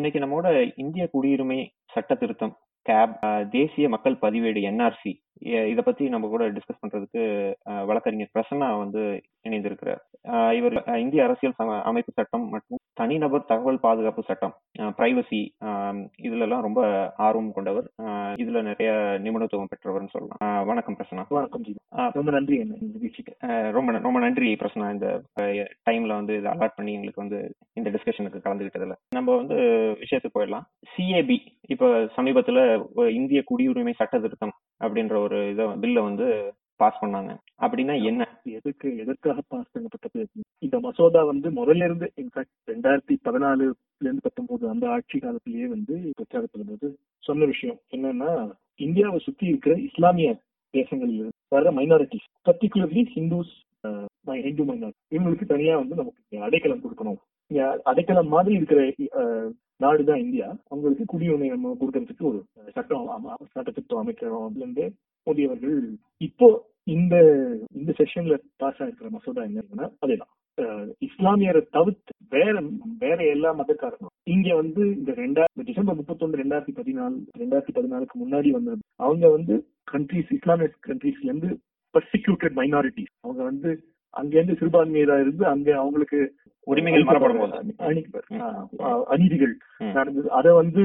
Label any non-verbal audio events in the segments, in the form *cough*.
இன்னைக்கு நம்மோட இந்திய குடியுரிமை சட்ட திருத்தம் கேப் தேசிய மக்கள் பதிவேடு என்ஆர்சி இத பத்தி நம்ம கூட டிஸ்கஸ் பண்றதுக்கு அஹ், வழக்கறிஞர் பிரசன்னா வந்து இணைந்திருக்கிறார். அஹ், இவர் அஹ், இந்திய அரசியல் சம- அமைப்பு சட்டம் மற்றும் தனிநபர் தகவல் பாதுகாப்பு சட்டம் பிரைவசி இதுல எல்லாம் ரொம்ப ஆர்வம் கொண்டவர். அஹ், இதுல நிறைய நிபுணத்துவம் பெற்றவர்னு சொல்லலாம். அஹ், வணக்கம் பிரசன்னா. வணக்கம் ஜி. ரொம்ப நன்றி என்ன நிகழ்ச்சிக்கு. அஹ், ரொம்ப ந- ரொம்ப நன்றி பிரசன்னா. இந்த டைம்ல வந்து இதை அலாட் பண்ணி எங்களுக்கு வந்து இந்த டிஸ்கஷனுக்கு கலந்துகிட்டதுல. நம்ம வந்து விஷயத்துக்கு போயிடலாம். சிஏபி இப்ப சமீபத்துல ஒரு இந்திய குடியுரிமை சட்ட திருத்தம் அப்படின்ற ஒரு இதை பில்ல வந்து பாஸ் பண்ணாங்க. அப்படின்னா என்ன? எதுக்கு எதற்காக பாஸ் பண்ணப்பட்டது? இந்த மசோதா வந்து முதல்ல இருந்து இன்ஃபேக்ட் ரெண்டாயிரத்தி பதினாலுல இருந்து பத்தொன்பது அந்த ஆட்சி காலத்திலேயே வந்து பிரச்சாரப்படும் போது சொன்ன விஷயம் என்னன்னா இந்தியாவை சுத்தி இருக்கிற இஸ்லாமிய தேசங்களில் வர minorities particularly Hindus Hindu minority இவங்களுக்கு தனியா வந்து நமக்கு அடைக்கலம் கொடுக்கணும். அடைக்கலம் மாதிரி இருக்கிற அஹ், நாடுதான் இந்தியா. அவங்களுக்கு குடியுரிமை நம்ம கொடுக்கறதுக்கு ஒரு சட்டம் சட்டத்திட்டம் அமைக்கிறோம் இருந்து மோடி இப்போ இந்த இந்த செஷன்ல பாஸ் ஆயிருக்கிற மசோதா என்னன்னா அதேதான். இஸ்லாமியரை தவிர்த்து வேற வேற எல்லா மதக்காரங்களும் இங்க வந்து இந்த ரெண்டாயிரம் டிசம்பர் முப்பத்தொன்னு ரெண்டாயிரத்தி பதினாலு ரெண்டாயிரத்தி பதினாலுக்கு முன்னாடி வந்தது அவங்க வந்து கண்ட்ரிஸ் இஸ்லாமிய கண்ட்ரீஸ்ல இருந்து பர்சிக்யூட்டட் மைனாரிட்டிஸ் அவங்க வந்து அங்க இருந்து சிறுபான்மையரா இருந்து அங்க அவங்களுக்கு உரிமைகள் அநீதிகள். நடந்தது. அதை வந்து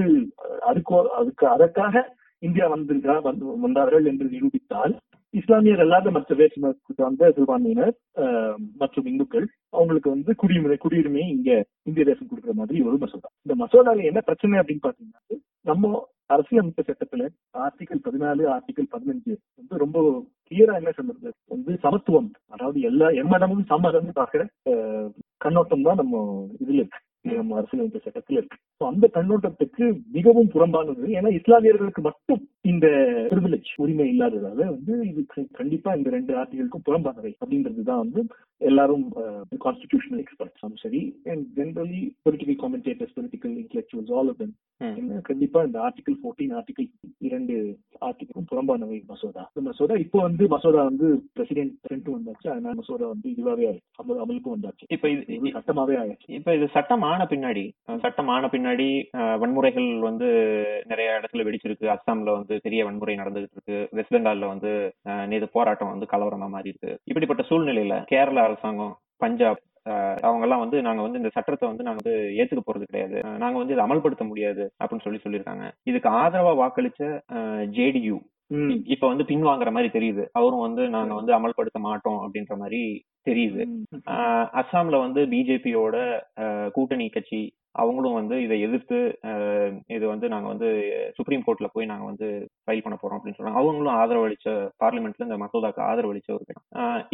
அதுக்கு அதுக்கு அதற்காக இந்தியா வந்திருக்கா வந்து வந்தார்கள் என்று நிரூபித்தால் இஸ்லாமியர் அல்லாத மற்ற வேற்றுமை சார்ந்த சிறுபான்மையினர் அஹ், மற்றும் இந்துக்கள் அவங்களுக்கு வந்து குடியுரிமை குடியுரிமையை இங்க இந்திய தேசம் கொடுக்குற மாதிரி ஒரு மசோதா. இந்த மசோதால என்ன பிரச்சனை அப்படின்னு பாத்தீங்கன்னா நம்ம அரசியலமைப்பு சட்டத்துல ஆர்டிகல் பதினாலு ஆர்டிகல் பதினஞ்சு வந்து ரொம்ப கிளியரா என்ன சொல்றது? வந்து சமத்துவம் அதாவது எல்லா எம்மடமும் சம்மதம் பாக்குற அஹ், கண்ணோட்டம் தான் நம்ம இதுல இருக்கு. நம்ம அரசியலமைப்பு சட்டத்துல இருக்கு. அந்த கண்ணோட்டத்துக்கு மிகவும் புறம்பானது. ஏன்னா இஸ்லாமியர்களுக்கு மட்டும் இந்த பிரிவிலேஜ் உரிமை இல்லாததால வந்து இது கண்டிப்பா இந்த ரெண்டு ஆர்டிகளுக்கும் புறம்பானவை அப்படின்றது தான் வந்து எல்லாரும் கான்ஸ்டிடியூஷனல் எக்ஸ்பர்ட்ஸும் சரி and generally political commentators political intellectuals all of. கண்டிப்பா இந்த ஆர்டிகல் 14 ஆர்டிகல் இரண்டு ஆர்டிகளும் புறம்பானவை மசோதா. இந்த மசோதா இப்போ வந்து மசோதா வந்து பிரசிடென்ட் வந்தாச்சு. அதனால மசோதா வந்து இதுவாவே ஆயிடுச்சு. அமல் அமலுக்கும் வந்தாச்சு. இப்ப இது சட்டமாவே ஆயாச்சு இப்ப இது சட்டம் ஆன பின்னாடி அஹ் சட்டம் ஆன பின்னாடி அஹ், வன்முறைகள் வந்து நிறைய இடத்துல வெடிச்சிருக்கு. அஸ்ஸாம்ல வந்து பெரிய வன்முறை நடந்துகிட்டு இருக்கு வெஸ்ட் பெங்கால்ல வந்து நேத்து போராட்டம் வந்து கலவரமா மாறி இருக்கு இப்படிப்பட்ட சூழ்நிலையில கேரளா அரசாங்கம் பஞ்சாப் அவங்க எல்லாம் வந்து நாங்க வந்து இந்த சட்டத்தை வந்து நாங்க வந்து ஏத்துக்க போறது கிடையாது. நாங்க வந்து இதை அமல்படுத்த முடியாது அப்படின்னு சொல்லி சொல்லியிருக்காங்க. இதுக்கு ஆதரவா வாக்களிச்ச ஜேடியு. இப்ப வந்து பின்வாங்குற மாதிரி தெரியுது. அவரும் வந்து நாங்க வந்து அமல்படுத்த மாட்டோம் அப்படின்ற மாதிரி தெரியுது. அஸ்ஸாம்ல வந்து பிஜேபியோட கூட்டணி கட்சி அவங்களும் வந்து இதை எதிர்த்து இது வந்து நாங்க வந்து சுப்ரீம் கோர்ட்ல போய் நாங்க வந்து ஃபைல் பண்ண போறோம் அப்படின்னு சொல்றாங்க அவங்களும் ஆதரவு அளிச்ச பார்லிமெண்ட்ல இந்த மசோதாக்கு ஆதரவு அளிச்ச ஒரு இடம்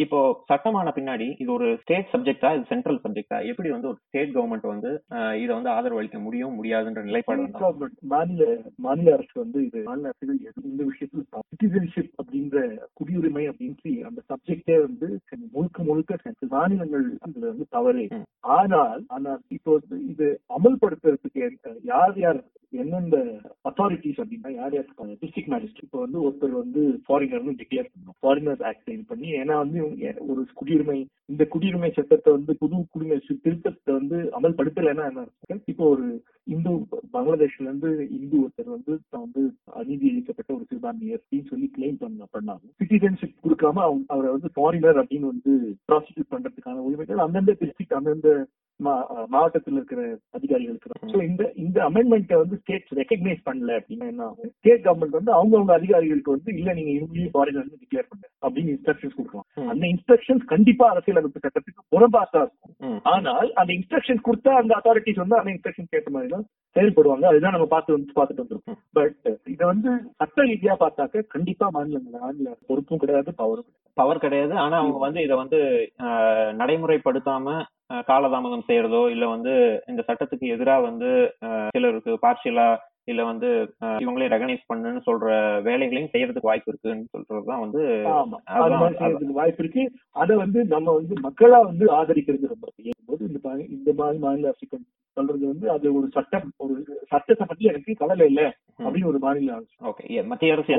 இப்போ சட்டமான பின்னாடி இது ஒரு ஸ்டேட் சப்ஜெக்டா இது சென்ட்ரல் சப்ஜெக்டா எப்படி வந்து ஒரு ஸ்டேட் கவர்மெண்ட் வந்து இதை வந்து ஆதரவு அளிக்க முடியும் முடியாதுன்ற நிலைப்பாடு மாநில மாநில அரசு வந்து இது மாநில அரசுகள் இந்த விஷயத்துல சிட்டிசன்ஷிப் அப்படின்ற குடியுரிமை அப்படின்னு அந்த சப்ஜெக்டே வந்து முழுக்க முழுக்க. மாநிலங்கள் அதுல வந்து தவறு. ஆனால் ஆனால் இப்போ வந்து இது அமல்படுத்துறதுக்கு யார் யார் எந்தெந்த அத்தாரிட்டிஸ் அப்படின்னா யார் யார் டிஸ்ட்ரிக்ட் மேஜிஸ்ட்ரேட் இப்போ வந்து ஒருத்தர் வந்து ஃபாரினர்னு டிக்ளேர் பண்ணணும். ஃபாரினர்ஸ் ஆக்ட் இது பண்ணி ஏன்னா வந்து ஒரு குடியுரிமை இந்த குடியுரிமை சட்டத்தை வந்து புது குடியுரிமை திருத்தத்தை வந்து அமல்படுத்தலைன்னா என்ன இப்போ ஒரு இந்து பங்களாதேஷ்ல இருந்து இந்து ஒருத்தர் வந்து தான் வந்து அநீதி இழைக்கப்பட்ட ஒரு சிறுபான்மையர் அப்படின்னு சொல்லி கிளைம் பண்ண பண்ணாங்க. சிட்டிசன்ஷிப் கொடுக்காம அவங்க அவரை வந்து ஃபாரினர் அப்படின்னு வந்து ப்ராசிக்யூட் பண்றதுக்கான உரிமைகள் அந்தந்த டிஸ்ட்ரிக்ட் அந்தந்த மாவட்டத்தில் இருக்கிற அதிகாரிகளுக்கு இந்த இந்த அமெண்ட்மெண்ட்டை வந்து ஸ்டேட்ஸ் ரெகக்னைஸ் பண்ணல அப்படின்னா என்ன ஆகும்? ஸ்டேட் கவர்மெண்ட் வந்து அவங்கவுங்க அதிகாரிகளுக்கு வந்து இல்ல நீங்க இவங்களையும் ஃபாரினர் டிக்ளேர் பண்ணுங்க அப்படின்னு இன்ஸ்ட்ரக்ஷன்ஸ் கொடுக்கலாம். அந்த இன்ஸ்ட்ரக்ஷன்ஸ் கண்டிப்பா அரசியலமைப்பு சட்டத்துக்கு புறம்பாசா இருக்கும். ஆனால் அந்த இன்ஸ்ட்ரக்ஷன் கொடுத்தா அந்த அத்தாரிட்டிஸ் வந்து அந்த இன்ஸ்ட்ரக்ஷன் கேட்ட மாதிரி தான் செயல்படுவாங்க. அதுதான் நம்ம பார்த்து வந்து பார்த்துட்டு வந்திருக்கோம். பட் இதை வந்து சட்ட ரீதியா பார்த்தாக்க கண்டிப்பா மாநிலங்கள் மாநில பொறுப்பும் கிடையாது பவரும் பவர் கிடையாது. ஆனா அவங்க வந்து இதை வந்து நடைமுறைப்படுத்தாம காலதாமதம் செய்யறதோ இல்ல வந்து இந்த சட்டத்துக்கு எதிரா வந்து சிலருக்கு பார்ஷியலா இல்ல வந்து இவங்களே ரெகனைஸ் பண்ணுன்னு சொல்ற வேலைகளையும் செய்யறதுக்கு வாய்ப்பு இருக்குன்னு சொல்றதுதான் வந்து வாய்ப்பு இருக்கு. அதை வந்து நம்ம வந்து மக்களா வந்து ஆதரிக்கிறது ரொம்ப போது இந்த இந்த மாதிரி மாநில அரசுகள் சொல்றது வந்து அது ஒரு சட்டம் ஒரு சட்டத்தை பத்தி எனக்கு கவலை இல்ல அப்படின்னு ஒரு மாநில அரசு. ஓகே. மத்திய அரசு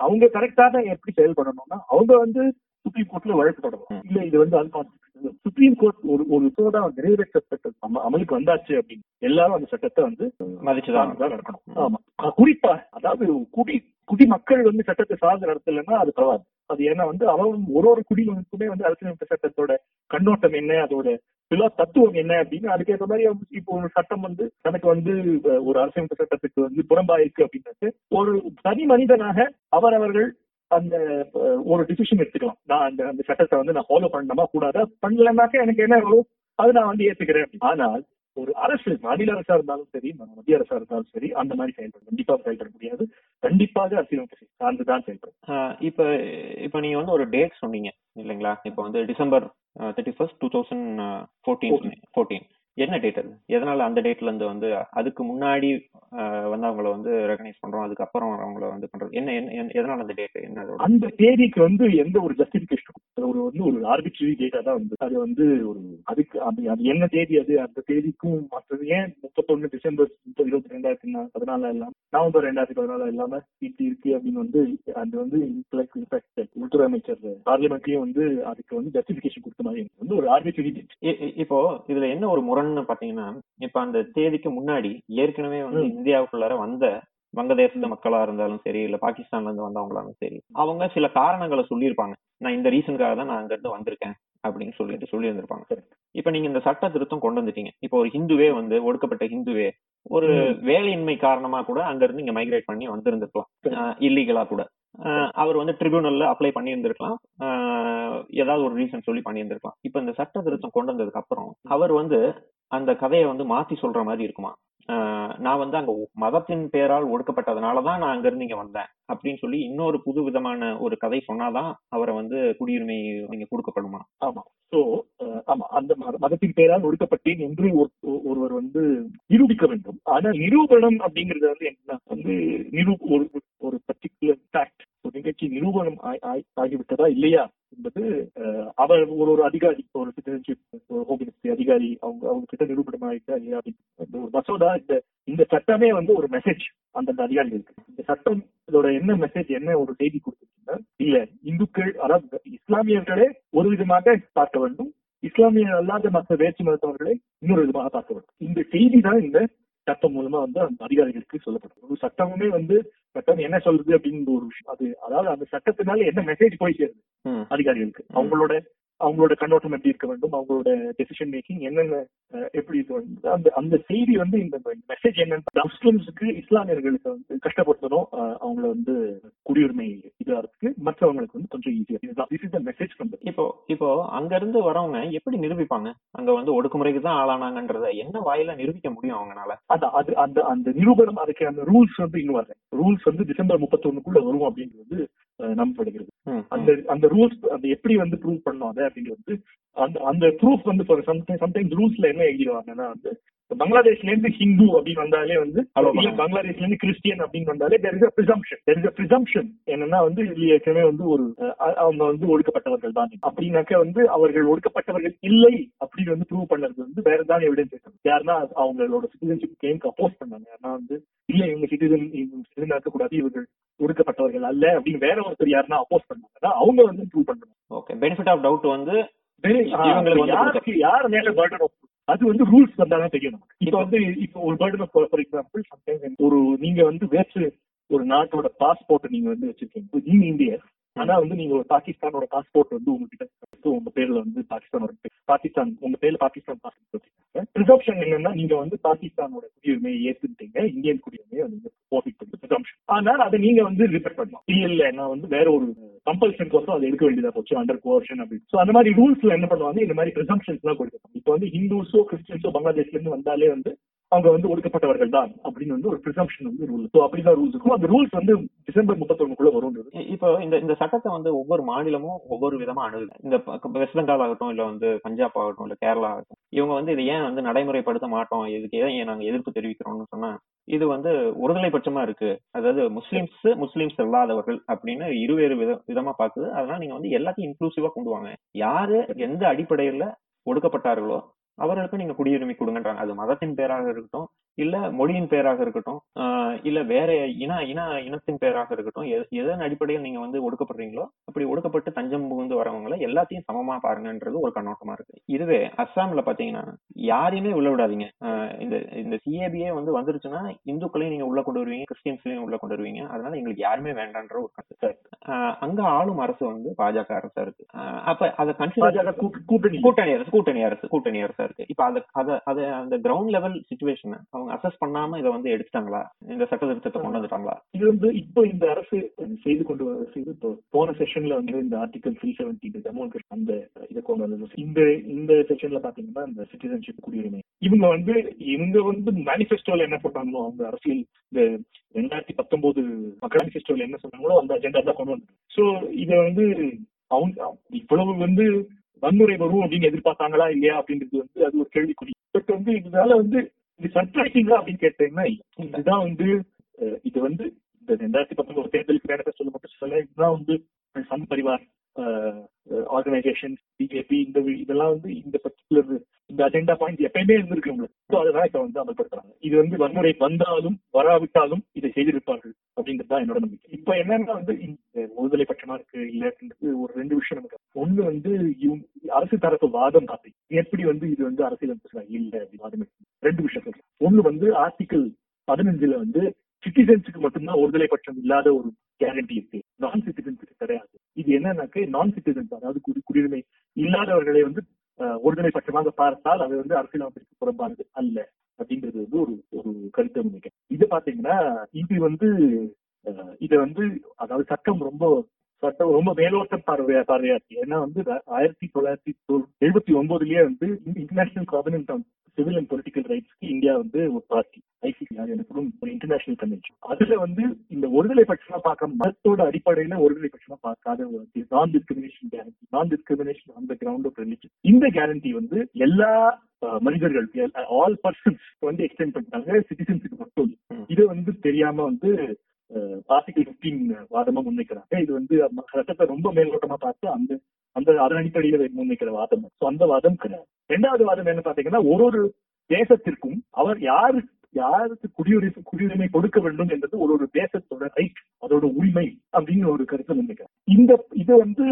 அவங்க கரெக்டா தான் எப்படி செயல்படணும்னா அவங்க வந்து சுப்ரீம் கோர்ட்ல வழக்கு தொடரும். இல்ல இது வந்து அன்கான்ஸ்டியூஷனல் சுப்ரீம் கோர்ட் ஒரு ஒரு சோதா நிறைவேற்றப்பட்டது அம- அமலுக்கு வந்தாச்சு அப்படின்னு எல்லாரும் அந்த சட்டத்தை வந்து மதிச்சுதான் நடக்கணும். ஆமா. குறிப்பா அதாவது குடி குடிமக்கள் வந்து சட்டத்தை சார்ந்து நடத்தலைன்னா அது தவறு அது ஏன்னா வந்து அவன் ஒரு ஒரு குடிமகனுக்குமே வந்து அரசியலமைப்பு சட்டத்தோட கண்ணோட்டம் என்ன அதோட பிலா தத்துவம் என்ன அப்படின்னு அதுக்கேற்ற மாதிரி இப்போ ஒரு சட்டம் வந்து தனக்கு வந்து ஒரு அரசியலமைப்பு சட்டத்துக்கு வந்து புறம்பா இருக்கு அப்படின்னு ஒரு தனி மனிதனாக அவரவர்கள் அந்த ஒரு டிசிஷன் எடுத்துக்கலாம். நான் அந்த அந்த சட்டத்தை வந்து நான் ஃபாலோ பண்ணணுமா கூடாதா? பண்ணலனாக்க எனக்கு என்ன வரும் அது நான் வந்து ஏத்துக்கிறேன். ஆனால் ஒரு அரசு மாநில அரசா இருந்தாலும் சரி மத்திய அரசா இருந்தாலும் சரி அந்த மாதிரி செயல்படும் கண்டிப்பா செயல்பட முடியாது. கண்டிப்பாக அரசியலமைப்பு சார்ந்துதான் செயல்படும். இப்ப இப்ப நீங்க வந்து ஒரு டேட் சொன்னீங்க இல்லைங்களா? இப்ப வந்து December thirty first two thousand fourteen fourteen என்ன டேட் அது? எதனால அந்த டேட்ல இருந்து வந்து அதுக்கு முன்னாடி வந்து அவங்கள வந்து ரெகனைஸ் பண்றோம் அதுக்கப்புறம் அவங்கள வந்து பண்றது. என்ன என்ன- எதனால அந்த டேட் என்ன அந்த தேதிக்கு வந்து எந்த ஒரு ஜஸ்டிபிகேஷன் ஒரு வந்து ஒரு ஆர்பிட்ரரி டேட்டா தான் வந்து. அது வந்து ஒரு அதுக்கு அது அது என்ன தேதி அது? அந்த தேதிக்கும் மற்றது ஏன் முப்பத்தொன்னு டிசம்பர் முப்பது இருபத்தி ரெண்டாயிரத்தி பதினாலு இல்லாம நவம்பர் ரெண்டாயிரத்தி பதினாலு இல்லாம இப்படி இருக்கு அப்படின்னு வந்து அது வந்து உள்துறை அமைச்சர் பார்லிமெண்ட்லயும் வந்து அதுக்கு வந்து ஜஸ்டிபிகேஷன் கொடுத்த மாதிரி. வந்து ஒரு ஆர்பிட்ரரி டேட் இப்போ இதுல என்ன ஒரு முரண்னு பாத்தீங்கன்னா இப்ப அந்த தேதிக்கு முன்னாடி ஏற்கனவே வந்து. இந்தியாவுக்குள்ளார வந்த வங்கதேசத்து மக்களா இருந்தாலும் சரி இல்ல பாகிஸ்தான்ல இருந்து வந்தவங்களாலும் சரி அவங்க சில காரணங்களை சொல்லியிருப்பாங்க நான் இந்த ரீசனுக்காக தான் நான் அங்க இருந்து வந்திருக்கேன் அப்படின்னு சொல்லிட்டு சொல்லி இருந்திருப்பாங்க. இப்ப நீங்க இந்த சட்ட திருத்தம் கொண்டு வந்துட்டீங்க இப்போ ஒரு ஹிந்துவே வந்து ஒடுக்கப்பட்ட ஹிந்துவே ஒரு. வேலையின்மை காரணமா கூட அங்க இருந்து இங்க மைக்ரேட் பண்ணி. வந்திருந்திருக்கலாம் இல்லீகலா கூட அவர் வந்து ட்ரிபியூனல்ல அப்ளை பண்ணியிருந்திருக்கலாம். ஆஹ் ஏதாவது ஒரு ரீசன் சொல்லி பண்ணியிருந்திருக்கலாம். இப்ப இந்த சட்ட திருத்தம் கொண்டு வந்ததுக்கு அப்புறம் அவர் வந்து அந்த கதையை வந்து மாத்தி சொல்ற மாதிரி இருக்குமா? நான் வந்து அங்க மதத்தின் பேரால் ஒடுக்கப்பட்டதுனாலதான் நான் அங்க இருந்து இங்க வந்தேன் அப்படின்னு சொல்லி இன்னொரு புது விதமான ஒரு கதை சொன்னாதான் அவரை வந்து குடியுரிமை நீங்க கொடுக்கப்படுமா? ஆமா. சோ ஆமா. அந்த மத- மதத்தின் பெயரால் ஒடுக்கப்பட்டேன் என்று ஒரு- ஒருவர் வந்து நிரூபிக்க வேண்டும். ஆனா நிரூபணம் அப்படிங்கிறது வந்து என்ன வந்து நிரூ ஒரு ஒரு பர்டிகுலர் ஃபேக்ட் நிகழ்ச்சி நிரூபணம் ஆய்- ஆகிவிட்டதா இல்லையா என்பது அவர் ஒரு ஒரு அதிகாரி ஒரு சிட்டிசன்ஷிப் ஹோம் மினிஸ்ட்ரி அதிகாரி அவங்க அவங்க கிட்ட நிரூபணம் ஆயிட்டா இல்லையா அப்படின்னு ஒரு மசோதா இந்த இந்த சட்டமே வந்து ஒரு மெசேஜ் அந்தந்த அதிகாரிகளுக்கு. இந்த சட்டம் இதோட என்ன மெசேஜ் என்ன ஒரு செய்தி கொடுத்துருக்குன்னா இல்ல இந்துக்கள் அதாவது இஸ்லாமியர்களே ஒரு விதமாக பார்க்க வேண்டும். இஸ்லாமிய அல்லாத மற்ற வேற்று மதத்தவர்களை இன்னொரு விதமாக பார்க்க வேண்டும். இந்த செய்தி தான் இந்த சட்டம் மூலமா வந்து அந்த அதிகாரிகளுக்கு சொல்லப்படும் ஒரு சட்டமுமே வந்து சட்டம் என்ன சொல்றது அப்படின்னு ஒரு விஷயம் அது அதாவது அந்த சட்டத்தினால என்ன மெசேஜ் போய் சேருது. அதிகாரிகளுக்கு. அவங்களோட அவங்களோட கண்ணோட்டம் எப்படி இருக்க வேண்டும் அவங்களோட டெசிஷன் மேக்கிங் என்னென்ன எப்படி இருக்க வேண்டும் அந்த அந்த செய்தி வந்து இந்த மெசேஜ் என்னன்னு முஸ்லிம்ஸுக்கு இஸ்லாமியர்களுக்கு வந்து கஷ்டப்படுத்தணும். அவங்கள வந்து குடியுரிமை இதாகிறதுக்கு மற்றவங்களுக்கு வந்து கொஞ்சம் ஈஸியா இதுதான். This is the message from இப்போ இப்போ அங்க இருந்து வரவங்க எப்படி நிரூபிப்பாங்க? அங்க வந்து ஒடுக்குமுறைக்கு தான் ஆளானாங்கன்றத என்ன வாயில நிரூபிக்க முடியும் அவங்கனால? அந்த அது அந்த அந்த நிரூபணம் அதுக்கு அந்த ரூல்ஸ் வந்து இன்னும் வரல ரூல்ஸ் வந்து டிசம்பர் முப்பத்தொன்னுக்குள்ள வரும் அப்படிங்கிறது அஹ், நம்பப்படுகிறது அந்த அந்த ரூல்ஸ் அந்த எப்படி வந்து ப்ரூவ் பண்ணோம் அதை அப்படிங்கிறது அந்த அந்த ப்ரூஃப் வந்து சம்டைம்ஸ் ரூல்ஸ்ல என்ன எழுதிடுவாங்கன்னா வந்து பங்களாதேஷ்ல இருந்து ஹிந்து அப்படின்னு வந்தாலே வந்து. பங்களாதேஷ்ல இருந்து கிறிஸ்டியன் அப்படின்னு வந்தாலே there is a presumption there is a presumption என்னன்னா வந்து ஏற்கனவே வந்து ஒரு அவங்க வந்து ஒடுக்கப்பட்டவர்கள் தான். அப்படின்னாக்க வந்து அவர்கள் ஒடுக்கப்பட்டவர்கள் இல்லை அப்படின்னு வந்து ப்ரூவ் பண்ணது வந்து வேற தான் எவிடன்ஸ் யாருன்னா அவங்களோட சிட்டிசன்ஷிப் கேம்க்கு அப்போஸ் பண்ணாங்க. யாருன்னா வந்து இல்ல இவங்க சிட்டிசன் சிட்டிசன் இருக்கக்கூடாது இவர்கள் ஒடுக்கப்பட்டவர்கள் அல்ல அப்படின்னு வேற ஒருத்தர் யாருன்னா அப்போஸ் பண்ணாங்கன்னா அவங்க வந்து ப்ரூவ் பண்ணணும். ஓகே பெனிஃபிட் ஆஃப் டவுட் வந்து யாருக்கு யார் மேல பர்டன் ஆஃப் அது வந்து ரூல்ஸ் வந்தாதான் தெரியும் நமக்கு. இப்ப வந்து இப்ப ஒரு burden of for example sometimes ஒரு நீங்க வந்து வேற்று ஒரு நாட்டோட பாஸ்போர்ட் நீங்க வந்து வச்சிருக்கீங்க. நீங்க இந்தியா ஆனா வந்து நீங்க ஒரு பாகிஸ்தானோட பாஸ்போர்ட் வந்து உங்ககிட்ட உங்க பேர்ல வந்து பாகிஸ்தானோட பாகிஸ்தான் உங்க பேர்ல பாகிஸ்தான் பாஸ்போர்ட் வச்சிருக்காங்க. ப்ரிசம்ஷன் என்னன்னா நீங்க வந்து பாகிஸ்தானோட குடியுரிமையை ஏத்துட்டீங்க இந்தியன் குடியுரிமையை நீங்க ப்ராஃபிட் பண்ணி ப்ரிசம்ஷன் ஆனால் அதை நீங்க வந்து ரிப்பேர் பண்ணலாம். இல்ல நான் வந்து வேற ஒரு கம்பல்ஷன் கோசம் அதை எடுக்க வேண்டியதா போச்சு அண்டர் கோர்ஷன் அப்படின்னு. அந்த மாதிரி ரூல்ஸ்ல என்ன பண்ணுவாங்க? இந்த மாதிரி ப்ரிசம்ஷன்ஸ் எல்லாம் கொடுக்கணும். இப்போ வந்து ஹிந்துஸோ கிறிஸ்டியன்ஸோ பங்களாதேஷ்ல இருந்து வந்தாலே வந்து அவங்க வந்து ஒடுக்கப்பட்டவர்கள் தான் அப்படின்னு வந்து ஒரு ப்ரிசம்ஷன் வந்து ரூல் ஸோ அப்படிதான் ரூல்ஸ் இருக்கும். அந்த ரூல்ஸ் வந்து டிசம்பர் முப்பத்தொன்னுக்குள்ள வரும்ன்றது இப்போ இந்த இந்த சட்டத்தை வந்து ஒவ்வொரு மாநிலமும் ஒவ்வொரு விதமா அணுகுது இந்த வெஸ்ட் பெங்கால் ஆகட்டும் இல்ல வந்து பஞ்சாப் ஆகட்டும் இல்ல கேரளா ஆகட்டும் இவங்க வந்து இதை ஏன் வந்து நடைமுறைப்படுத்த மாட்டோம்? இதுக்கு ஏன் நாங்க எதிர்ப்பு தெரிவிக்கிறோம்னு சொன்னா இது வந்து ஒருதலை பட்சமா இருக்கு. அதாவது முஸ்லிம்ஸ் முஸ்லிம்ஸ் இல்லாதவர்கள் அப்படின்னு இருவேறு வித விதமா பாக்குது அதனால நீங்க வந்து எல்லாத்தையும் இன்க்ளூசிவா கொண்டு வாங்க. யாரு எந்த அடிப்படையில ஒடுக்கப்பட்டார்களோ அவர்களுக்கு நீங்க குடியுரிமை கொடுங்கன்றாங்க. அது மதத்தின் பேராக இருக்கட்டும் இல்ல மொழியின் பேராக இருக்கட்டும் இல்ல வேற இன இன இனத்தின் பேராக இருக்கட்டும் எதன் அடிப்படையில் நீங்க வந்து ஒடுக்கப்படுறீங்களோ அப்படி ஒடுக்கப்பட்டு தஞ்சம் புகுந்து வரவங்கள எல்லாத்தையும் சமமா பாருங்கன்றது ஒரு கண்ணோட்டமா இருக்கு. இதுவே அஸ்ஸாம்ல பாத்தீங்கன்னா யாரையுமே உள்ள விடாதீங்க. இந்த இந்த சிஏபியே வந்து வந்துருச்சுன்னா இந்துக்களையும் நீங்க உள்ள கொண்டு வருவீங்க கிறிஸ்டியன்ஸ்லயும் உள்ள கொண்டு வருவீங்க. அதனால எங்களுக்கு யாருமே வேண்டான்ற ஒரு கருத்து ஆஹ் அங்க ஆளும் அரசு வந்து பாஜக அரசா இருக்கு. அப்ப அதை கன்சிடர் கூட்டணி. கூட்டணி அரசு கூட்டணி அரசு கூட்டணி அரசா இருக்கு. இப்ப அத அத அத அந்த கிரவுண்ட் லெவல் சுச்சுவேஷன் அவங்க அசஸ் பண்ணாம இதை வந்து எடுத்துட்டாங்களா? இந்த சட்ட திருத்தத்தை கொண்டு வந்துட்டாங்களா? இது வந்து இப்போ இந்த அரசு செய்து கொண்டு செய்து போன செஷன்ல வந்து இந்த article three seventy Jammu and அந்த இதை கொண்டு வந்தது. இந்த இந்த செஷன்ல பாத்தீங்கன்னா இந்த சிட்டிசன்ஷிப் குடியுரிமை. இவங்க வந்து இவங்க வந்து மேனிஃபெஸ்டோல என்ன போட்டாங்களோ அந்த அரசியல் இந்த ரெண்டாயிரத்தி பத்தொன்பது மக்கள் மேனிஃபெஸ்டோல என்ன சொன்னாங்களோ அந்த அஜெண்டா தான் கொண்டு வந்தாங்க சோ இத வந்து அவங்க இவ்வளவு வந்து வன்முறை வரும் அப்படின்னு எதிர்பார்த்தாங்களா இல்லையா அப்படின்றது வந்து அது ஒரு கேள்விக்குறி. பட் வந்து இதனால வந்து இது சர்ப்ரைசிங்கா அப்படின்னு கேட்டீங்கன்னா இதுதான் வந்து இது வந்து இந்த ரெண்டாயிரத்தி பத்தொன்பது தேர்தலுக்கு மேனிஃபெஸ்டோல மட்டும் சொல்ல இதுதான் வந்து சம் பரிவார் ஆர்கனைசேஷன் பிஜேபி இந்த இதெல்லாம் வந்து இந்த பர்டிகுலர் இந்த அஜெண்டா பாயிண்ட் எப்பயுமே இருந்திருக்கு உங்களுக்கு. அதெல்லாம் இப்ப வந்து அமல்படுத்துறாங்க. இது வந்து வன்முறை வந்தாலும் வராவிட்டாலும் இதை செய்திருப்பார்கள் அப்படின்றது தான் என்னோட நம்பிக்கை. இப்ப என்னன்னா வந்து இந்த ஒருதலை பட்சமா இருக்கு இல்லன்றது ஒரு ரெண்டு விஷயம் நமக்கு ஒண்ணு வந்து அரசு தரப்பு வாதம் பார்த்து எப்படி வந்து இது வந்து அரசியல் இல்ல வாதம் ரெண்டு விஷயம் சொல்றேன். ஒண்ணு வந்து ஆர்டிகல் பதினஞ்சுல வந்து சிட்டிசன்ஸுக்கு மட்டும்தான் ஒருதலை பட்சம் இல்லாத ஒரு கேரண்டி இருக்கு. நான் சிட்டிசன்ஸுக்கு கிடையாது. இது என்னன்னாக்க நான் சிட்டிசன்ஸ் அதாவது குடி குடியுரிமை இல்லாதவர்களை வந்து ஒருதலை பட்சமாக பார்த்தால் அது வந்து அரசியலமைப்பிற்கு புறம்பானது அல்ல அப்படின்றது வந்து ஒரு ஒரு கருத்தை முன்வைக்க இது பாத்தீங்கன்னா இது வந்து இதை வந்து அதாவது சட்டம் ரொம்ப சட்டம் ரொம்ப மேலோட்ட பார்வையா பார்வையா இருக்கு ஏன்னா வந்து ஆயிரத்தி தொள்ளாயிரத்தி எழுபத்தி ஒன்பதுலயே வந்து international covenant on civil and political ரைட்ஸ்க்கு India வந்து ஒரு பார்ட்டி ஐசிசி எனப்படும் ஒரு இன்டர்நேஷனல் கன்வென்ஷன் அதுல வந்து இந்த ஒருதலை பட்சமா பார்க்க மதத்தோட அடிப்படையில ஒருதலை பட்சமா பார்க்காத ஒரு non discrimination guarantee non discrimination on the ground of religion இந்த கேரண்டி வந்து எல்லா மனிதர்கள் ஆல் பர்சன்ஸ் வந்து எக்ஸ்டெண்ட் பண்ணிட்டாங்க சிட்டிசன்ஸுக்கு மட்டும். இது வந்து தெரியாம வந்து ஆர்டிகல் பிப்டீன் வாதமா முன்வைக்கிறாங்க. இது வந்து சட்டத்தை ரொம்ப மேலோட்டமா பார்த்து அந்த அந்த அதன் அடிப்படையில முன்வைக்கிற வாதம். சோ அந்த வாதம் கிடையாது. ரெண்டாவது வாதம் என்ன பாத்தீங்கன்னா ஒரு ஒரு தேசத்திற்கும் அவர் யாரு யாருக்கு குடியுரிமை குடியுரிமை கொடுக்க வேண்டும் என்றது ஒரு ஒரு தேசத்தோட ரைட் அதோட உரிமை அப்படின்னு ஒரு கருத்தை முன்வைக்கிறார். இந்த இது வந்து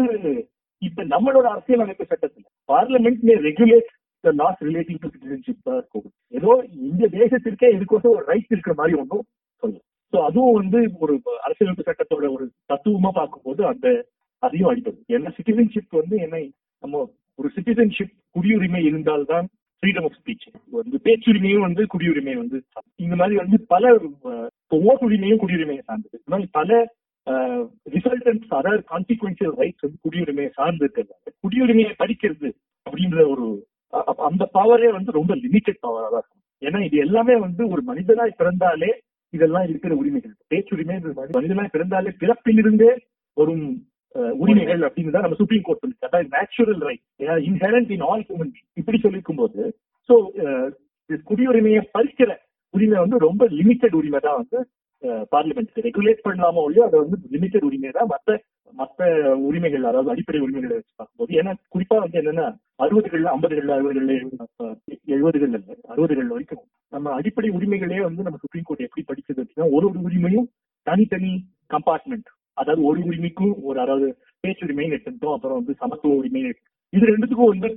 இப்ப நம்மளோட அரசியலமைப்பு சட்டத்துல parliament may regulate the laws relating to citizenship ஏதோ இந்த தேசத்திற்கே இதுக்கோசம் ஒரு ரைட் இருக்கிற மாதிரி ஒன்றும் சொல்லு சோ அதுவும் வந்து ஒரு அரசியலமைப்பு சட்டத்தோட ஒரு தத்துவமா பார்க்கும்போது அந்த அதையும் அடிப்பது ஏன்னா சிட்டிசன்ஷிப் வந்து என்னை நம்ம ஒரு சிட்டிசன்ஷிப் குடியுரிமை இருந்தால்தான் ஃப்ரீடம் ஆஃப் ஸ்பீச் வந்து பேச்சுரிமையும் வந்து குடியுரிமை வந்து இந்த மாதிரி வந்து பல ஓட்டுரிமையும் குடியுரிமையை சார்ந்தது. இந்த மாதிரி பல ரிசல்டன்ஸ் அதர் கான்சிக்வன்சியல் ரைட்ஸ் வந்து குடியுரிமையை சார்ந்து இருக்கிறது. குடியுரிமையை படிக்கிறது அப்படின்ற ஒரு அந்த பவரே வந்து ரொம்ப லிமிட்டட் பவரா தான் இருக்கும். ஏன்னா இது எல்லாமே வந்து ஒரு மனிதனாய் பிறந்தாலே இதெல்லாம் இருக்கிற உரிமைகள். பேச்சுரிமை மனிதனா பிறந்தாலே பிறப்பிலிருந்தே வரும் உரிமைகள் அப்படின்னு தான் நம்ம சுப்ரீம் கோர்ட் சொல்லி அதாவது natural right inherent in all human இப்படி சொல்லிருக்கும் போது சோ குடியுரிமையை பறிக்கிற உரிமை வந்து ரொம்ப லிமிட்டட் உரிமை தான் வந்து பார்லிமெண்ட் ரெகுலேட் பண்ணலாமோ இல்லையோ அது வந்து லிமிட்டட் உரிமை தான் மத்த மத்த உரிமைகள் அதாவது அடிப்படை உரிமைகளை வச்சு பார்க்கும்போது ஏன்னா குறிப்பா வந்து என்னன்னா அறுபதுகள்ல ஐம்பதுகள்ல அறுபதுகள்ல எழுபதுகள் இல்ல அறுபதுகள் வரைக்கும். நம்ம அடிப்படை உரிமைகளே வந்து நம்ம சுப்ரீம் கோர்ட் எப்படி படிச்சது அப்படின்னா ஒரு ஒரு உரிமையும் தனித்தனி கம்பார்ட்மெண்ட் அதாவது ஒரு உரிமைக்கும் ஒரு அதாவது பேச்சுரிமைன்னு எடுத்துட்டோம் அப்புறம் வந்து சமத்துவ உரிமை இது ரெண்டுத்துக்கும் வந்து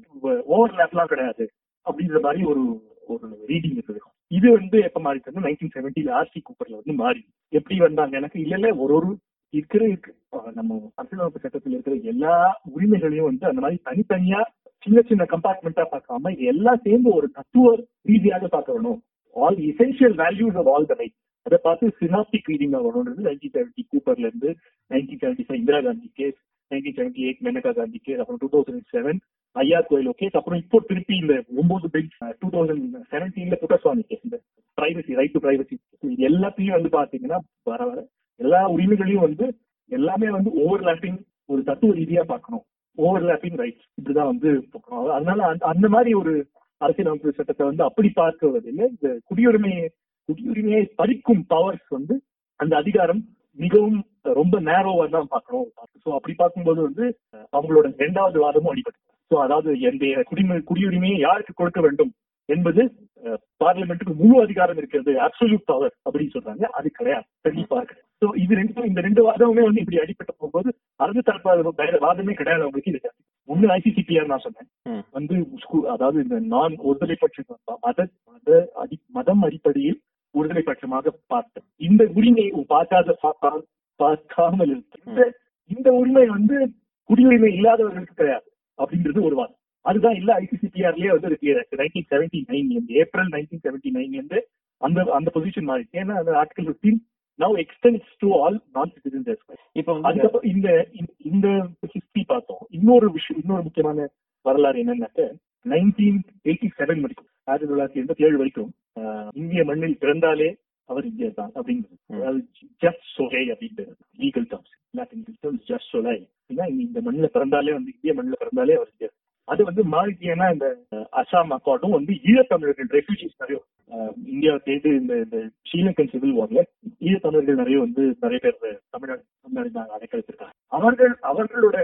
ஓவர்லேப்லாம் கிடையாது அப்படின்ற மாதிரி ஒரு ஒரு ரீடிங் இருக்கு. இது வந்து எப்ப மாறிட்டு நைன்டீன் செவன்டில ஆர்சி கூப்பர்ல வந்து மாறி எப்படி வந்தாங்க எனக்கு? இல்ல இல்ல ஒரு ஒரு இருக்கிற இருக்கு. அஹ் நம்ம அரசியலமைப்பு சட்டத்தில் இருக்கிற எல்லா உரிமைகளையும் வந்து அந்த மாதிரி தனித்தனியா சின்ன சின்ன கம்பார்ட்மெண்டா பார்க்காம எல்லாம் சேர்ந்து ஒரு தத்துவ ரீதியாக பார்க்கணும் all essential values of all the right அதை பார்த்து சினாப்டிக் ரீடிங் ஆகணும்ன்றது நைன்டீன் செவன்டி கூப்பர்ல இருந்து nineteen seventy five Indira Gandhi case nineteen seventy eight Maneka Gandhi case அப்புறம் டூ தௌசண்ட் செவன் ஐயா கோயிலோ கேஸ் அப்புறம் இப்போ திருப்பி இந்த ஒன்பது பெஞ்ச் டூ தௌசண்ட் செவன்டீன்ல புட்டசுவாமி கேஸ் இந்த பிரைவசி ரைட் டு பிரைவசி எல்லாத்தையும் வந்து பாத்தீங்கன்னா வர வர எல்லா உரிமைகளையும் வந்து எல்லாமே வந்து ஓவர்லாப்பிங் ஒரு தத்துவ ரீதியா பார்க்கணும். ஓவர்லாப்பிங் ரைட்ஸ் இப்படிதான் வந்து பார்க்கணும். அதனால அந்த- அந்த மாதிரி ஒரு அரசியல் அமைப்பு சட்டத்தை வந்து அப்படி பார்க்கவதில்லை இந்த குடியுரிமையை குடியுரிமையை பறிக்கும் பவர்ஸ் வந்து அந்த அதிகாரம் மிகவும் ரொம்ப நேரோவா தான் பார்க்கணும். ஸோ அப்படி பார்க்கும்போது வந்து அவங்களோட இரண்டாவது வாதமும் அடிபட்டு. சோ அதாவது என்னுடைய குடிமை குடியுரிமையை யாருக்கு கொடுக்க வேண்டும் என்பது பார்லிமெண்ட்டுக்கு முழு அதிகாரம் இருக்கிறது அப்சல்யூட் பவர் அப்படின்னு சொல்றாங்க. அது கிடையாது. கண்டிப்பா கிடையாது. சோ இது ரெண்டும் இந்த ரெண்டு வாதமுமே வந்து இப்படி அடிபட்டு போகும்போது அரசு தரப்பு வேற வாதமே கிடையாது அவங்களுக்கு இது ஒண்ணு ஐசிசிபிஆர் நான் சொன்னேன். வந்து அதாவது இந்த நான் ஒருதலை பட்சம் மத மத அடி மதம் அடிப்படையில் ஒருதலை பட்சமாக பார்த்த இந்த உரிமையை பார்க்காத பார்க்காமல் இருக்க இந்த இந்த உரிமை வந்து குடியுரிமை இல்லாதவர்களுக்கு கிடையாது அப்படின்றது ஒரு வாதம். அதுதான் இல்ல ஐசிசிபிஆர்லயே வந்து இருக்கு nineteen seventy nine April nineteen seventy நைன்ல இருந்து அந்த அந்த பொசிஷன் மாறிச்சு ஏன்னா அந்த article fifteen now extends to all non citizens இப்ப வந்து அதுக்கப்புறம் இந்த இந்த- ஹிஸ்டரி பார்த்தோம். இன்னொரு விஷயம் இன்னொரு முக்கியமான வரலாறு என்னன்னாக்க நைன்டீன் எயிட்டி செவன் வரைக்கும் ஆயிரத்தி தொள்ளாயிரத்தி எண்பத்தி ஏழு வரைக்கும் இந்திய மண்ணில் பிறந்தாலே அவர் இந்தியர் தான் அப்படிங்கிறது. ஜஸ்ட் சொலை அப்படின்றது லீகல் டேர்ம்ஸ் லாட்டின் ஜஸ்ட் சொலை ஏன்னா இந்த மண்ணில் பிறந்தாலே வந்து இந்திய மண்ணில் பிறந்தாலே அவர் இந்தியர். அது வந்து ஏன்னா இந்த அசாம் அக்கார்டும் வந்து ஈழத்தமிழர்கள் ரெஃப்யூஜிஸ் நிறைய இந்தியா தேடு இந்த இந்த ஸ்ரீலங்கன் சிவில் வார்ல ஈழத்தமிழர்கள் நிறைய வந்து நிறைய பேர் தமிழ்நாடு தமிழ்நாடு அடைக்கழித்திருக்காங்க அவர்கள் அவர்களோட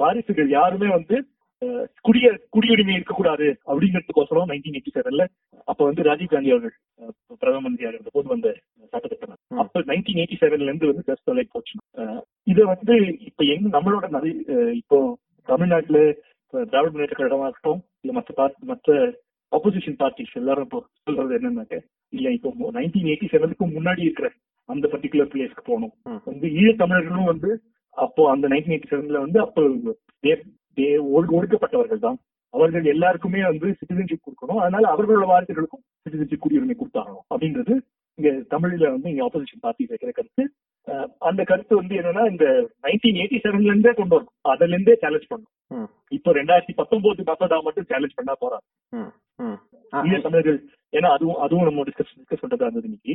வாரிசுகள் யாருமே வந்து குடிய குடியுரிமை இருக்கக்கூடாது அப்படிங்கிறதுக்கோசரம் நைன்டீன் எயிட்டி செவன்ல அப்ப வந்து ராஜீவ் காந்தி அவர்கள் பிரதம மந்திரியாக இருந்த போது வந்த சட்டத்திட்டம். அப்ப நைன்டீன் எயிட்டி செவன்ல இருந்து வந்து ஜஸ்ட் போச்சு இதை வந்து இப்ப எங்க நம்மளோட நிறைய இப்போ தமிழ்நாட்டுல திராவிட முன்னேற்ற கழகமா இருக்கட்டும் இல்ல மற்ற பார்ட்டி மற்ற ஆப்போசிஷன் பார்ட்டிஸ் எல்லாரும் இப்போ சொல்றது என்னன்னாக்க இல்ல இப்போ நைன்டீன் எயிட்டி செவனுக்கு முன்னாடி இருக்கிற அந்த பர்டிகுலர் பிளேஸ்க்கு போகணும். வந்து ஈழத்தமிழர்களும் வந்து அப்போ அந்த நைன்டீன் எயிட்டி செவன்ல வந்து அப்போ ஒடுக்கப்பட்டவர்கள் தான் அவர்கள் எல்லாருக்குமே வந்து சிட்டிசன்ஷிப் கொடுக்கணும் அதனால அவர்களோட வாரிசுகளுக்கும் சிட்டிசன்ஷிப் குடியுரிமை கொடுத்தாகணும் அப்படின்றது இங்க தமிழ்ல வந்து இங்க ஆப்போசிஷன் பார்ட்டி வைக்கிற கருத்து அந்த கருத்து வந்து என்னன்னா இந்த நைன்டீன் எயிட்டி செவன்ல இருந்தே கொண்டு வரணும் அதுல இருந்தே சேலஞ்ச் பண்ணணும் இப்போ ரெண்டாயிரத்தி பத்தொன்பது மசோதா மட்டும் சேலஞ்ச் பண்ணா. ஆ, ஈழ தமிழர்கள் ஏன்னா அதுவும் அதுவும் நம்ம டிஸ்கஸ் டிஸ்கஸ் பண்றதா இருந்தது இன்னைக்கு.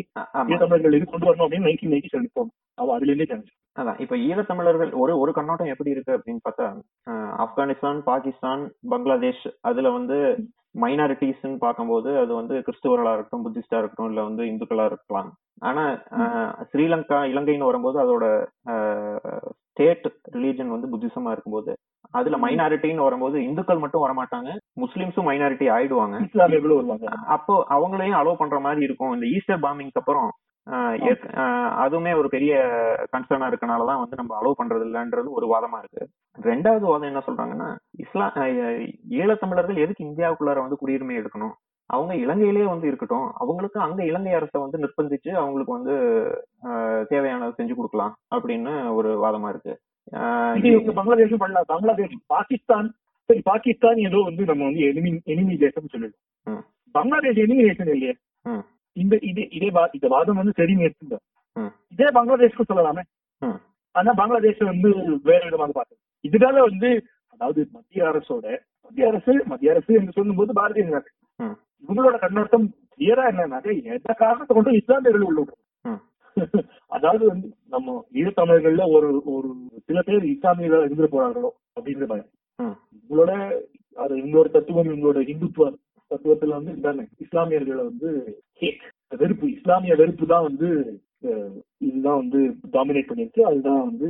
ஈழ தமிழர்கள் இது கொண்டு வரணும் அப்படின்னு நைன்டீன் எயிட்டி செவன் போகணும். அவ அதுல இருந்தே சேலஞ்ச் அதான் இப்ப ஈழத்தமிழர்கள் ஒரு ஒரு கண்ணோட்டம் எப்படி இருக்கு அப்படின்னு பார்த்தா ஆப்கானிஸ்தான் பாகிஸ்தான் பங்களாதேஷ் அதுல வந்து மைனாரிட்டிஸ்ன்னு பார்க்கும்போது அது வந்து கிறிஸ்துவர்களா இருக்கட்டும் புத்திஸ்டா இருக்கட்டும் இல்ல வந்து இந்துக்களா இருக்கலாம். ஆனா ஸ்ரீலங்கா இலங்கைன்னு வரும்போது அதோட ஸ்டேட் ரிலீஜன் வந்து புத்திசமா இருக்கும்போது அதுல. மைனாரிட்டின்னு வரும்போது இந்துக்கள் மட்டும் வரமாட்டாங்க முஸ்லிம்ஸும் மைனாரிட்டி ஆயிடுவாங்க. அப்போ அவங்களையும் அலோவ் பண்ற மாதிரி இருக்கும். இந்த ஈஸ்டர் பாம்பிங்க்கு அப்புறம் அதுவுமே ஒரு பெரிய கன்சர்னா இருக்கனாலதான் வந்து நம்ம அலோவ் பண்றது இல்லைன்றது ஒரு வாதமா இருக்கு. ரெண்டாவது வாதம் என்ன சொல்றாங்கன்னா இஸ்லாம் ஈழத்தமிழர்கள் எதுக்கு இந்தியாவுக்குள்ளார வந்து குடியுரிமை எடுக்கணும்? அவங்க இலங்கையிலேயே வந்து இருக்கட்டும் அவங்களுக்கு அங்க இலங்கை அரசை வந்து நிர்பந்திச்சு அவங்களுக்கு வந்து தேவையானதை செஞ்சு கொடுக்கலாம் அப்படின்னு ஒரு வாதமா இருக்கு பங்களாதேஷும் பண்ணலாம் பங்களாதேஷ் பாகிஸ்தான் சரி பாகிஸ்தான் ஏதோ வந்து நம்ம வந்து எனிமி எனிமி தேசம் சொல்லிடுவோம் ம். பங்களாதேஷ் எனிமி தேசம் இல்லையே. இந்த இது இதே இந்த வாதம் வந்து சரின்னு எடுத்துங்க ம். இதே பங்களாதேஷ்க்கு சொல்லலாமே. ஆனா பங்களாதேஷ் வந்து வேற விதமாக பார்த்தது இதனால வந்து அதாவது மத்திய அரசோட மத்திய அரசு மத்திய அரசு என்று சொல்லும்போது பாரதிய ஜனதா. இவங்களோட கண்ணோட்டம் கிளியரா என்னன்னாக்க எந்த காரணத்தை கொண்டு இஸ்லாமியர்கள் உள்ள. *laughs* அதாவது வந்து நம்ம ஈழத்தமிழர்கள்ல ஒரு ஒரு சில பேர் இஸ்லாமியர்களா இருந்து போறார்களோ அப்படிங்கிற பயம். இவங்களோட அது இவங்களோட தத்துவம் இவங்களோட இந்துத்துவ தத்துவத்துல வந்து இஸ்லாமியர்களை வந்து வெறுப்பு இஸ்லாமிய வெறுப்பு தான் வந்து இதுதான் வந்து டாமினேட் பண்ணிருக்கு அதுதான் வந்து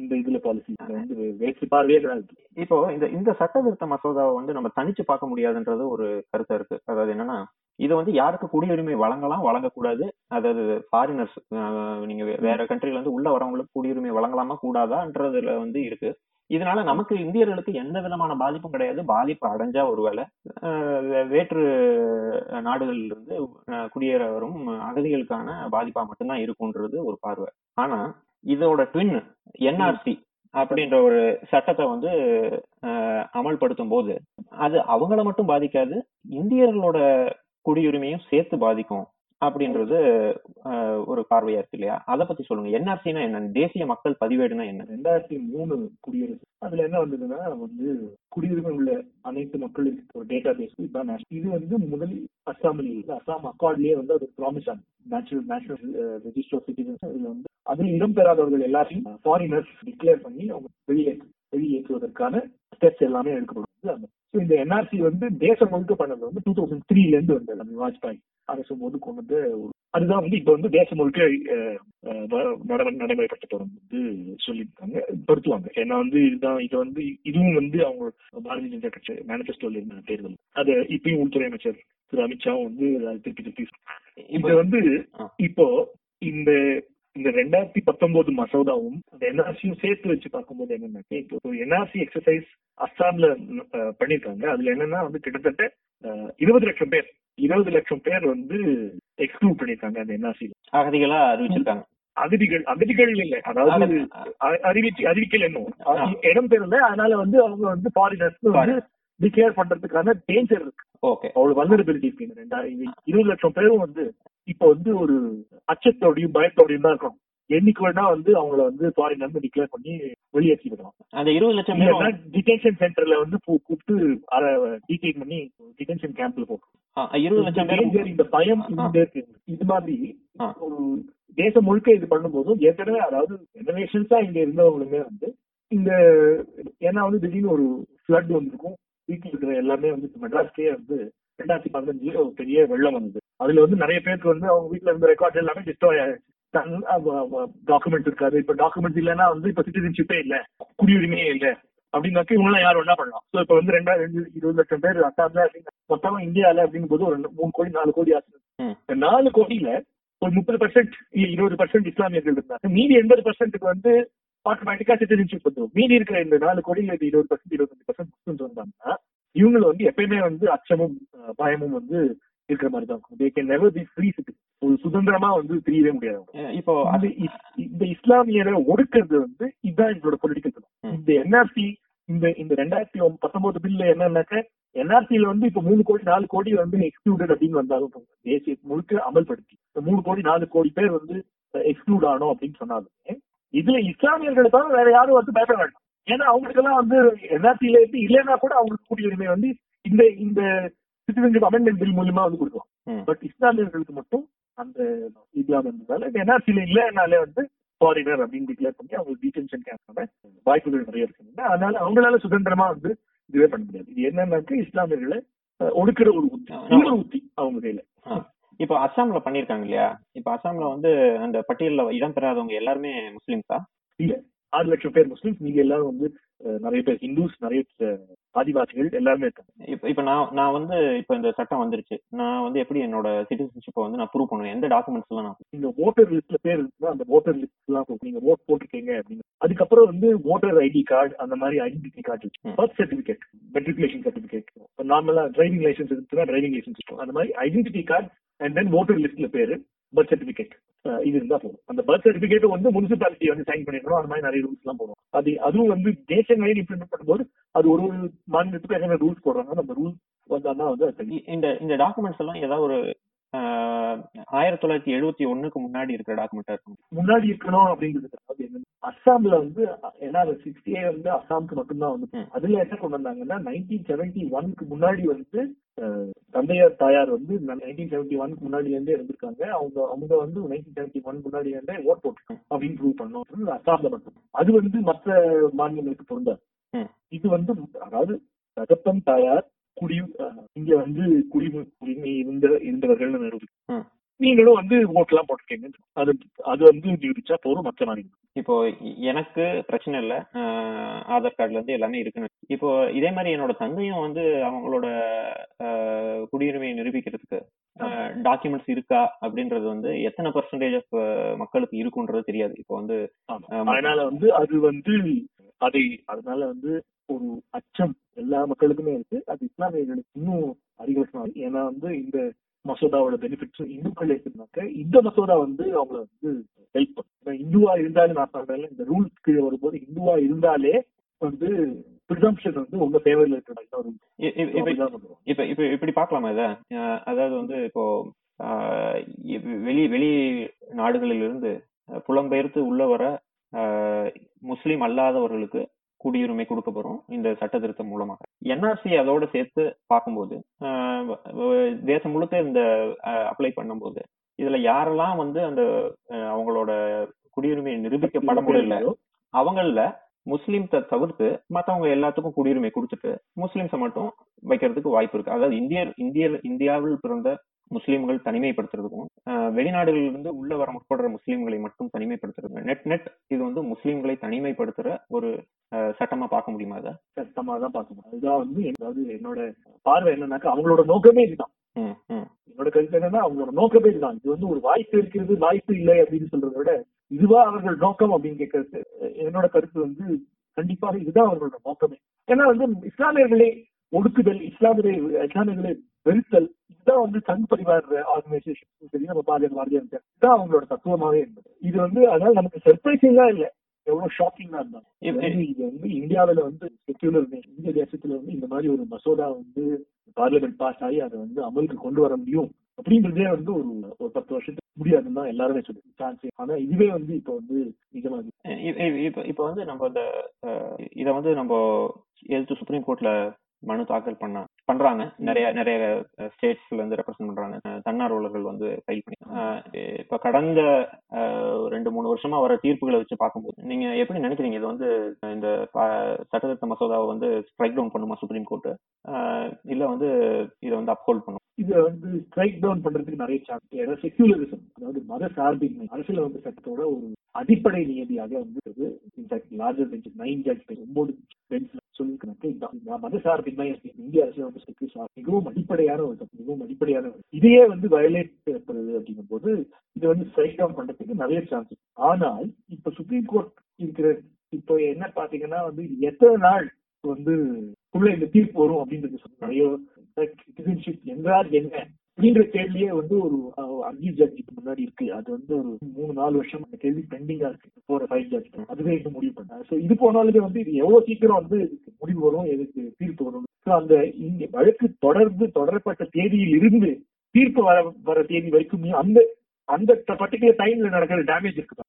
இந்த இதுல பாலிசி வந்து வேற்று பார்வையே கிடையாது. இப்போ இந்த இந்த சட்ட திருத்த மசோதாவை வந்து நம்ம தனிச்சு பார்க்க முடியாதுன்றது ஒரு கருத்தா இருக்கு. அதாவது என்னன்னா இது வந்து யாருக்கு குடியுரிமை வழங்கலாம் வழங்கக்கூடாது. அதாவது ஃபாரினர்ஸ் நீங்க வேற கண்ட்ரில இருந்து உள்ள வரவங்களுக்கு குடியுரிமை வழங்கலாமா கூடாதான்றதுல வந்து இருக்கு. இதனால நமக்கு இந்தியர்களுக்கு எந்த விதமான பாதிப்பும் கிடையாது. பாதிப்பு அடைஞ்சா ஒருவேளை வேற்று நாடுகளில் இருந்து குடியேற வரும் அகதிகளுக்கான பாதிப்பா மட்டும்தான் இருக்கும்ன்றது ஒரு பார்வை. ஆனா இதோட ட்வின் என்ஆர்சி அப்படின்ற ஒரு சட்டத்தை வந்து அமல்படுத்தும் போது அது அவங்கள மட்டும் பாதிக்காது இந்தியர்களோட குடியுரிமையும் சேர்த்து பாதிக்கும். அப்படின்றது ஒரு பார்வையா இருக்கு இல்லையா? அதை பத்தி சொல்லுங்க. என்ஆர்சினா என்ன தேசிய மக்கள் பதிவேடுனா என்ன? ரெண்டாயிரத்தி மூணு குடியரசு. அதுல என்ன வந்ததுன்னா வந்து குடியுரிமை உள்ள அனைத்து மக்களுக்கு ஒரு டேட்டா பேஸ் இதுதான் இது வந்து முதலில் அசாமில் அசாம் அக்கார்ட்லயே வந்து அது promise natural national register citizens இதுல வந்து அதில் இடம் பெறாதவர்கள் எல்லாரையும் ஃபாரினர்ஸ் டிக்ளேர் பண்ணி அவங்க வெளியே வெளியேற்றுவதற்கான ஸ்டெப்ஸ் எல்லாமே எடுக்கப்படும் So, இந்த என்ஆர்சி வந்து தேசம் முழுக்க பண்ணது வந்து டூ தௌசண்ட் த்ரீல இருந்து வந்தது. அந்த வாஜ்பாய் அரசு போது கொண்டு வந்து அதுதான் வந்து இப்ப வந்து தேசம் முழுக்க நடைமுறைப்படுத்த வந்து சொல்லியிருக்காங்க. படுத்துவாங்க. ஏன்னா வந்து இதுதான் இது வந்து இதுவும் வந்து அவங்க பாரதிய ஜனதா கட்சி மேனிபெஸ்டோல இருந்த தேர்தல். அது இப்பயும் உள்துறை அமைச்சர் திரு அமித்ஷாவும் வந்து திருப்பி திருப்பி இது இப்போ வந்து. இப்போ இந்த இந்த ரெண்டாயிரத்தி பத்தொன்பது மசோதாவும் அந்த என்ஆர்சியும் சேர்த்து வச்சு பார்க்கும்போது என்னன்னாக்க இப்போ என்ஆர்சி எக்ஸசைஸ் அஸ்ஸாம்ல பண்ணிருக்காங்க. அதுல என்னன்னா வந்து கிட்டத்தட்ட இருபது லட்சம் பேர் இருபது லட்சம் பேர் வந்து எக்ஸ்க்ளூட் பண்ணிருக்காங்க அந்த என்ஆர்சி அகதிகளா அறிவிச்சிருக்காங்க. அகதிகள் அகதிகள் இல்ல. அதாவது அறிவிச்சு அறிவிக்கல இன்னும். இடம் பெறல. அதனால வந்து அவங்க வந்து ஃபாரினர்ஸ் வந்து டிக்ளேர் பண்றதுக்கான டேஞ்சர் இருக்கு. ஓகே அவ்வளவு வல்னரபிலிட்டி இருக்கு. இந்த ரெண்டா இது இருபது லட்சம் பேரும் வந்து இப்ப வந்து ஒரு அச்சத்தோடையும் பயத்தோடையும் தான் இருக்கணும். என்னைக்கு வேணா வந்து அவங்கள வந்து ஃபாரினர் டிக்ளேர் பண்ணி வெளியேற்றி விடலாம் அந்த இருபது லட்சம் டிடென்ஷன் சென்டர்ல வந்து கூப்பிட்டு டீடைன் பண்ணி டிடென்ஷன் கேம்ப்ல போகும் ஆ, இருபது லட்சம் டேஞ்சர் இந்த பயம் இருக்கு. இது மாதிரி. ஒரு தேசம் முழுக்க இது பண்ணும்போதும் ஏற்கனவே அதாவது ஜெனரேஷன்ஸா இங்க இருந்தவங்களுமே வந்து இந்த ஏன்னா வந்து திடீர்னு ஒரு ஃபிளட் வந்திருக்கும். வீட்டுல இருக்கிற எல்லாமே வந்து மெட்ராஸ்க்கே வந்து ரெண்டாயிரத்தி பதினஞ்சுல ஒரு பெரிய வெள்ளம் வந்தது. அதுல வந்து நிறைய பேருக்கு வந்து அவங்க வீட்டுல இருந்த ரெக்கார்ட் எல்லாமே டிஸ்ட்ராய் ஆயிடுச்சு. டாக்குமெண்ட் இருக்காது. இப்ப டாக்குமெண்ட் இல்லைன்னா வந்து இப்ப சிட்டிசன்ஷிப்பே இல்ல. குடியுரிமையே இல்ல. அப்படின்னாக்க இவங்க எல்லாம் யாரும் என்ன பண்ணலாம்? சோ இப்ப வந்து ரெண்டாயிரம் ரெண்டு இருபது லட்சம் பேர் அசாம்ல அப்படின்னு மொத்தமா இந்தியால அப்படிங்கும் போது ஒரு மூணு கோடி நாலு கோடி ஆச்சு நாலு கோடியில ஒரு முப்பது பர்சன்ட் இருபது பர்சன்ட் இஸ்லாமியர்கள் இருந்தாங்க. மீதி எண்பது பர்சன்ட்டுக்கு வந்து ஆட்டோமேட்டிக்கா சிட்டிசன்ஷிப் வந்துடும் மீதி இருக்கிற இந்த நாலு கோடியில இது இருபது பர்சன்ட் இருபத்தஞ்சு பர்சன்ட் முஸ்லிம்ஸ் வந்தாங்கன்னா இவங்க வந்து எப்பயுமே வந்து அச்சமும் பயமும் வந்து இருக்கிற மாதிரி தான் இருக்கும். They can never be free city ஒரு சுதந்திரமா வந்து தெரியவே முடியாது இப்போ அது இந்த இஸ்லாமியரை ஒடுக்கிறது வந்து இதுதான் எங்களோட பொலிட்டிக்கல் ம். இந்த என்ஆர்சி இந்த இந்த ரெண்டாயிரத்தி பத்தொன்பது பில்ல என்னன்னாக்க என்ஆர்சியில வந்து இப்ப மூணு கோடி நாலு கோடி வந்து எக்ஸ்க்ளூடட் அப்படின்னு வந்தாலும். தேசிய முழுக்க அமல்படுத்தி. இந்த மூணு கோடி நாலு கோடி பேர் வந்து எக்ஸ்க்ளூட் ஆனோம் அப்படின்னு சொன்னாலுமே இதுல இஸ்லாமியர்களை தவிர வேற யாரும் வந்து பயப்பட வேண்டாம். ஏன்னா அவங்களுக்கு எல்லாம் வந்து என்ஆர்சியில இருந்து இல்லைன்னா கூட அவங்களுக்கு குடியுரிமை வந்து இந்த இந்த சிட்டிசன்ஷிப் அமெண்ட்மெண்ட் பில் மூலியமா வந்து கொடுக்கலாம். ம். பட் இஸ்லாமியர்களுக்கு மட்டும் அந்த இல்லாம இருந்ததால என்ஆர்சியில இல்லைனாலே வந்து ஃபாரினர் அப்படின்னு டிக்ளேர் பண்ணி அவங்களுக்கு டீடென்ஷன் கேம்ப் வாய்ப்புகள் நிறைய இருக்குங்க அதனால அவங்களால சுதந்திரமா வந்து இதுவே பண்ண முடியாது. இது என்னன்னாக்க இஸ்லாமியர்களை ஒடுக்குற ஒரு உத்தி உத்தி அவங்க கையில. இப்போ அஸ்ஸாம்ல பண்ணிருக்காங்க இல்லையா? இப்போ அஸ்ஸாம்ல வந்து அந்த பட்டியல்ல இடம் பெறாதவங்க எல்லாருமே முஸ்லிம்ஸா? ஆறு லட்சம் பேர் முஸ்லிம்ஸ் நீங்க எல்லாரும் வந்து நிறைய பேர் ஹிந்துஸ் நிறைய ஆதிவாசிகள் எல்லாருமே இருக்காங்க. இப்போ இப்போ நான் நான் வந்து இப்போ இந்த சட்டம் வந்துருச்சு. நான் வந்து எப்படி என்னோட சிட்டிசன்ஷிப்பை வந்து நான் ப்ரூவ் பண்ணுவேன் எந்த டாக்குமெண்ட்ஸ் எல்லாம் நான் இந்த ஓட்டர் லிஸ்ட்ல பேர் இருக்குன்னா அந்த ஓட்டர் லிஸ்ட் எல்லாம். நீங்க ஓட் போட்டிருக்கீங்க அப்படின்னு. அதுக்கப்புறம் வந்து ஓட்டர் ஐடி கார்டு அந்த மாதிரி identity card. Birth certificate matriculation certificate நார்மலா டிரைவிங் லைசன்ஸ் இருக்குன்னா டிரைவிங் லைசன்ஸ் இருக்கும். அந்த மாதிரி identity card and then voter லிஸ்ட்ல பேரு. பர்த் சர்டிபிகேட் இது இருந்தா போதும். அந்த பர்த் சர்டிபிகேட் வந்து முனிசிபாலிட்டி வந்து சைன் பண்ணிருக்கணும் அந்த மாதிரி நிறைய ரூல்ஸ் எல்லாம் போடுவோம் அது அதுவும் வந்து நேஷன் வைட் இம்ப்ளிமெண்ட் பண்ணும்போது அது ஒரு ஒரு மாநிலத்துக்கு என்னென்ன ரூல்ஸ் போடுறாங்க. அந்த ரூல்ஸ் வந்தாதான் வந்து இந்த இந்த டாக்குமெண்ட்ஸ் எல்லாம் ஏதாவது ஒரு ஆயிரத்தி தொள்ளாயிரத்தி எழுபத்தி ஒண்ணுக்கு முன்னாடி இருக்கிற டாக்குமெண்டா இருக்கும் முன்னாடி இருக்கணும் அப்படிங்கிறது அஸ்ஸாம்ல வந்து ஏன்னா சிக்ஸ்டி வந்து அஸ்ஸாமுக்கு மட்டும்தான் வந்து. அதுல என்ன கொண்டு வந்தாங்கன்னா நைன்டீன் செவன்டி ஒன்க்கு முன்னாடி வந்து தந்தையார் தாயார் வந்து நைன்டீன் செவன்டி ஒன்க்கு முன்னாடி இருந்தே இருந்திருக்காங்க அவங்க அவங்க வந்து நைன்டீன் செவன்டி ஒன் முன்னாடி இருந்தே ஓட் போட்டுருக்காங்க அப்படின்னு ப்ரூவ் பண்ணோம் அஸ்ஸாம்ல மட்டும் அது வந்து மற்ற மாநிலங்களுக்கு பொருந்தாது. இது வந்து அதாவது தகப்பன் தாயார் குடி இங்க வந்து குடிமை குடிமை இருந்த இருந்தவர்கள் நிரூபிக்கும். நீங்களும் வந்து ஓட்டெல்லாம் போட்டிருக்கீங்க. அது அது வந்து நிரூபிச்சா போதும் மற்ற மாநிலம் இப்போ எனக்கு பிரச்சனை இல்ல. ஆதார் கார்டுல இருந்து எல்லாமே இருக்குன்னு இப்போ இதே மாதிரி என்னோட தந்தையும் வந்து அவங்களோட குடியுரிமையை நிரூபிக்கிறதுக்கு டாக்குமெண்ட்ஸ் இருக்கா அப்படின்றது வந்து எத்தனை பர்சன்டேஜ் ஆஃப் மக்களுக்கு இருக்குன்றது தெரியாது. இப்போ வந்து. அதனால வந்து அது வந்து அதை அதனால வந்து ஒரு அச்சம் எல்லா மக்களுக்குமே இருக்கு. அது இஸ்லாமியர்களுக்கு இன்னும் இருக்கு ஏன்னா வந்து இந்த மசோதாவோட பெனிஃபிட்ஸ் இந்துக்கள் எடுத்துனாக்க இந்த மசோதா வந்து அவங்கள வந்து ஹெல்ப் பண்ணும். இந்துவா இருந்தாலும் நான் சொல்றேன் இந்த ரூல்ஸ் கீழே வரும்போது இந்துவா இருந்தாலே வந்து ப்ரிசம்ஷன் வந்து உங்க ஃபேவர்ல இருக்கிற ரூல் இப்ப இப்ப இப்ப இப்படி பார்க்கலாமா இத? அதாவது வந்து இப்போ வெளி வெளி நாடுகளில் இருந்து புலம்பெயர்த்து உள்ள வர முஸ்லிம் அல்லாதவர்களுக்கு குடியுரிமை கொடுக்க போறோம் இந்த சட்ட திருத்தம் மூலமாக. என்ஆர்சி அதோட சேர்த்து பார்க்கும்போது தேசம் முழுக்க இந்த அப்ளை பண்ணும்போது இதுல யாரெல்லாம் வந்து அந்த அவங்களோட குடியுரிமை நிரூபிக்கப்பட முடியல அவங்கள முஸ்லிம்ஸை தவிர்த்து மத்தவங்க எல்லாத்துக்கும் குடியுரிமை கொடுத்துட்டு முஸ்லிம்ஸை மட்டும் வைக்கிறதுக்கு வாய்ப்பு இருக்கு. அதாவது இந்தியர் இந்தியர் இந்தியாவில் பிறந்த முஸ்லீம்கள் தனிமைப்படுத்துறதுக்கும் அஹ், வெளிநாடுகளில் இருந்து உள்ள வர முற்படுற முஸ்லீம்களை மட்டும் தனிமைப்படுத்துறது நெட் நெட் இது வந்து முஸ்லீம்களை தனிமைப்படுத்துற ஒரு சட்டமா பார்க்க முடியுமா அதை சட்டமா தான் பார்க்கணும் அதுதான் வந்து அதாவது என்னோட பார்வை என்னன்னாக்கா அவங்களோட நோக்கமே இதுதான். என்னோட கருத்து என்னன்னா அவங்களோட நோக்கமே இதுதான். இது வந்து ஒரு வாய்ப்பு இருக்கிறது வாய்ப்பு இல்லை அப்படின்னு சொல்றதை விட இதுவா அவர்கள் நோக்கம் அப்படின்னு கேட்கறது என்னோட கருத்து வந்து கண்டிப்பாக இதுதான் அவர்களோட நோக்கமே. ஏன்னா வந்து இஸ்லாமியர்களை ஒடுக்குதல் இஸ்லாமியரை இஸ்லாமியர்களை வெறுத்தல் இதுதான் வந்து சங் பரிவார் ஆர்கனைசேஷன் சரி நம்ம பாரதிய பாரதிய இதுதான் அவங்களோட தத்துவமாவே இருந்தது இது வந்து அதனால நமக்கு சர்ப்ரைசிங்கா இல்ல. எவ்வளவு ஷாக்கிங்கா இருந்தாங்க இது வந்து இந்தியாவுல வந்து செக்யூலர் இந்திய தேசத்துல வந்து இந்த மாதிரி ஒரு மசோதா வந்து பார்லிமெண்ட் பாஸ் ஆகி அதை வந்து அமலுக்கு கொண்டு வர முடியும் அப்படின்றதே வந்து ஒரு ஒரு பத்து வருஷத்துக்கு முடியாதுன்னு தான் எல்லாருமே சொல்லுது. சான்ஸ் ஆனா இதுவே வந்து இப்ப வந்து நிஜமாகுது இப்ப இப்ப வந்து நம்ம இந்த இத வந்து நம்ம எதிர்த்து சுப்ரீம் கோர்ட்ல மனு தாக்கல் பண்ண பண்றாங்க. நிறைய நிறைய ஸ்டேட்ஸ்ல இருந்து ரெப்ரசென்ட் பண்றாங்க. தன்னார்வலர்கள் வந்து ஃபைல் பண்ணி இப்ப கடந்த ரெண்டு மூணு வருஷமா வர தீர்ப்புகளை வச்சு பார்க்கும்போது நீங்க எப்படி நினைக்கிறீங்க? இது வந்து இந்த சட்டத்திருத்த மசோதாவை வந்து ஸ்ட்ரைக் டவுன் பண்ணுமா சுப்ரீம் கோர்ட் இல்ல வந்து இதை வந்து அப்ஹோல்ட் பண்ணும்? இதை வந்து ஸ்ட்ரைக் டவுன் பண்றதுக்கு நிறைய சான்ஸ் ஏன்னா செக்யூலரிசம் அதாவது மத சார்பின்மை அரசியல் வந்து சட்டத்தோட ஒரு அடிப்படை நியதியாக வந்து in fact larger bench nine judge ஒன்பது பெஞ்ச் சொல்லியிருக்கிறாங்க. இந்த மத சார்பின்மை இந்திய அரசியல் வந்து சார் மிகவும் அடிப்படையான ஒரு சட்டம், மிகவும் அடிப்படையான இதையே வந்து வயலேட் ஏற்படுது அப்படிங்கும் போது இது வந்து ஸ்ட்ரைக் டவுன் பண்றதுக்கு நிறைய சான்ஸ் ஆனால் இப்ப சுப்ரீம் கோர்ட் இருக்கிற இப்போ என்ன பாத்தீங்கன்னா வந்து எத்தனை நாள் வந்து உள்ள இந்த தீர்ப்பு வரும் அப்படின்றது நிறைய சிட்டிசன்ஷிப் என்றால் என்ன? அப்படின்ற கேள்வியே வந்து ஒரு அஞ்சு ஜட்ஜுக்கு முன்னாடி இருக்கு. அது வந்து ஒரு மூணு நாலு வருஷம் அந்த கேள்வி பெண்டிங்கா இருக்கு. போற ஃபைவ் ஜட்ஜ் அதுவே இன்னும் முடிவு பண்ணாங்க சோ இது போனாலுமே வந்து இது எவ்வளவு சீக்கிரம் வந்து இதுக்கு முடிவு வரும் எதுக்கு தீர்ப்பு வரும்? அந்த இங்க வழக்கு தொடர்ந்து தொடரப்பட்ட தேதியில் இருந்து தீர்ப்பு வர வர தேதி வரைக்கும் அந்த அந்த பர்டிகுலர் டைம்ல நடக்கிற டேமேஜ் இருக்கு.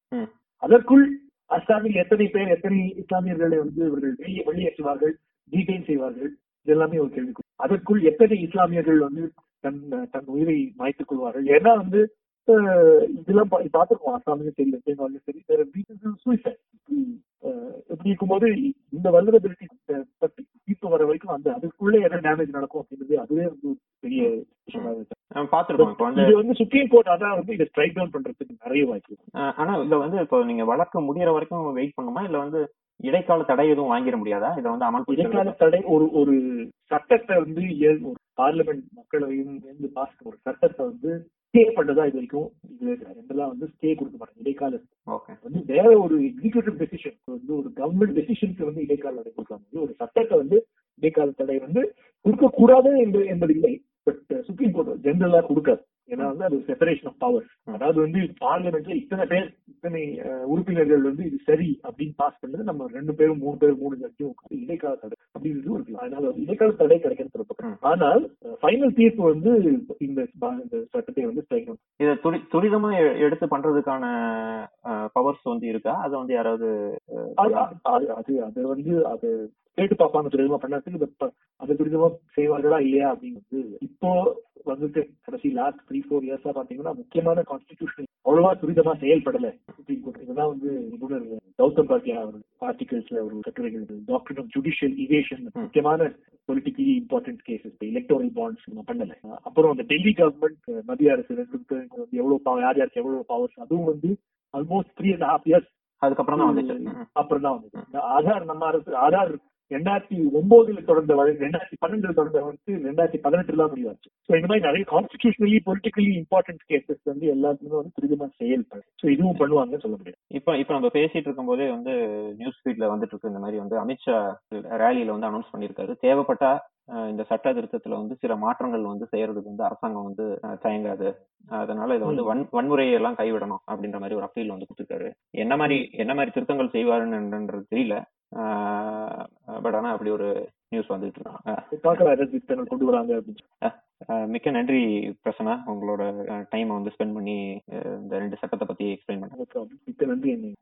அதற்குள் அஸ்ஸாமில் எத்தனை பேர் எத்தனை இஸ்லாமியர்களை வந்து இவர்கள் வெளியே வெளியேற்றுவார்கள் டீடைன் செய்வார்கள்? இது எல்லாமே ஒரு கேள்வி அதற்குள் எத்தனை இஸ்லாமியர்கள் வந்து தன் தன் உயிரை மாய்த்துக் கொள்வார்கள்? ஏன்னா வந்து இதெல்லாம் பார்த்திருக்கோம். அஸ்ஸாமிலும் சரி வெஸ்ட் சரி. சூசைட் இப்படி இருக்கும்போது இந்த வல்லரபிலிட்டி பத்தி தீர்ப்பு வர வரைக்கும் அந்த அதுக்குள்ள என்ன டேமேஜ் நடக்கும் அப்படின்றது அதுவே வந்து ஒரு பெரிய விஷயமா இருக்கு. இப்போ இது வந்து சுப்ரீம் கோர்ட் அதான் வந்து இதை ஸ்ட்ரைக் டவுன் பண்றதுக்கு நிறைய வாய்ப்பு ஆனா இதுல வந்து இப்போ நீங்க வழக்கு முடியற வரைக்கும் வெயிட் பண்ணுமா? இல்ல வந்து இடைக்கால தடை எதுவும் வாங்கிட முடியாதா? இதை வந்து அமல் இடைக்கால தடை ஒரு ஒரு சட்டத்தை வந்து பார்லிமெண்ட் மக்களவையும் சேர்ந்து பாஸ் ஒரு சட்டத்தை வந்து ஸ்டே பண்ணதா இது வரைக்கும் இது ரெண்டெல்லாம் வந்து ஸ்டே கொடுக்க மாட்டாங்க இடைக்கால வந்து வேற ஒரு எக்ஸிகியூட்டிவ் டெசிஷன் வந்து ஒரு கவர்மெண்ட் டெசிஷனுக்கு வந்து இடைக்கால தடை கொடுக்கலாம் ஒரு சட்டத்தை வந்து இடைக்கால தடை வந்து கொடுக்க கூடாது என்பது இல்லை. பட் சுப்ரீம் கோர்ட் ஜெனரலா கொடுக்காது. ஏன்னா வந்து அது செப்பரேஷன் ஆஃப் பவர் அதாவது வந்து பார்லிமெண்ட்ல இத்தனை பேர் இத்தனை உறுப்பினர்கள் வந்து இது சரி அப்படின்னு பாஸ் பண்ணது நம்ம ரெண்டு பேரும் மூணு பேர் மூணு ஜட்ஜும் உட்கார்ந்து இடைக்கால தடை அப்படின்னு இருக்கு அதனால ஒரு இடைக்கால தடை கிடைக்கிறது ஒரு. ஆனால் ஃபைனல் தீர்ப்பு வந்து இந்த சட்டத்தை வந்து down. இதை துரி துரிதமா எடுத்து பண்றதுக்கான பவர்ஸ் வந்து இருக்கா? அதை வந்து யாராவது அது அது வந்து அது கேட்டு பார்ப்பாங்க. துரிதமா பண்ணாதுக்கு அதை துரிதமா செய்வார்களா இல்லையா அப்படின்னு வந்து இப்போ வந்துட்டு கடைசி லாஸ்ட் த்ரீ ஃபோர் இயர்ஸா பாத்தீங்கன்னா முக்கியமான கான்ஸ்டிடியூஷன் அவ்வளவா துரிதமா செயல்படல. சுப்ரீம் கோர்ட் இதெல்லாம் வந்து நிபுணர் கௌதம் பாட்டியா அவர் ஆர்டிகல்ஸ்ல ஒரு கட்டுரைகள் டாக்டர் ஆஃப் ஜுடிஷியல் இவேஷன் முக்கியமான பொலிட்டிக்கலி இம்பார்ட்டன்ட் கேசஸ் இப்போ எலக்டோரல் பாண்ட்ஸ் நம்ம பண்ணல. அப்புறம் அந்த டெல்லி கவர்மெண்ட் மத்திய அரசு வந்து எவ்வளவு power- யார் யாருக்கு எவ்வளவு பவர்ஸ் அதுவும் வந்து almost three and half years அதுக்கப்புறம் தான் வந்துச்சு. அப்புறம் தான் இந்த ஆதார் நம்ம அரசு ஆதார் ரெண்டாயிரத்தி ஒன்பதுல தொடர்ந்த வழக்கு ரெண்டாயிரத்தி பன்னெண்டுல தொடர்ந்த வழக்கு ரெண்டாயிரத்தி பதினெட்டுல தான் முடிவாச்சு. ஸோ இந்த மாதிரி நிறைய கான்ஸ்டியூஷனலி பொலிட்டிக்கலி இம்பார்ட்டன்ட் கேசஸ் வந்து எல்லாத்துக்குமே வந்து துரிதமா செயல்படும். ஸோ இதுவும் பண்ணுவாங்கன்னு சொல்ல முடியாது. இப்ப இப்ப நம்ம பேசிட்டு இருக்கும்போதே வந்து நியூஸ் ஃபீட்ல வந்துட்டு இருக்கு இந்த மாதிரி வந்து அமித்ஷா ரேலியில வந்து அனௌன்ஸ் பண்ணியிருக்காரு. தேவைப்பட்டா இந்த சட்ட திருத்தத்துல வந்து சில மாற்றங்கள் வந்து செய்யறதுக்கு வந்து அரசாங்கம் வந்து தயங்காது. அதனால இதை வந்து வன் வன்முறையை எல்லாம் கைவிடணும் அப்படின்ற மாதிரி ஒரு அப்பீல் வந்து கொடுத்திருக்காரு. என்ன மாதிரி என்ன மாதிரி திருத்தங்கள் செய்வாருன்றது தெரியல. பட் ஆனா அப்படி ஒரு நியூஸ் வந்துட்டு இருக்கு. பார்க்கலாம் அரசு திட்டங்கள் கொண்டு வராங்க மிக்க நன்றி பிரசனா உங்களோட டைமை வந்து ஸ்பெண்ட் பண்ணி இந்த ரெண்டு சட்டத்தை பத்தி எக்ஸ்பிளைன் பண்ண. மிக்க நன்றி என்னை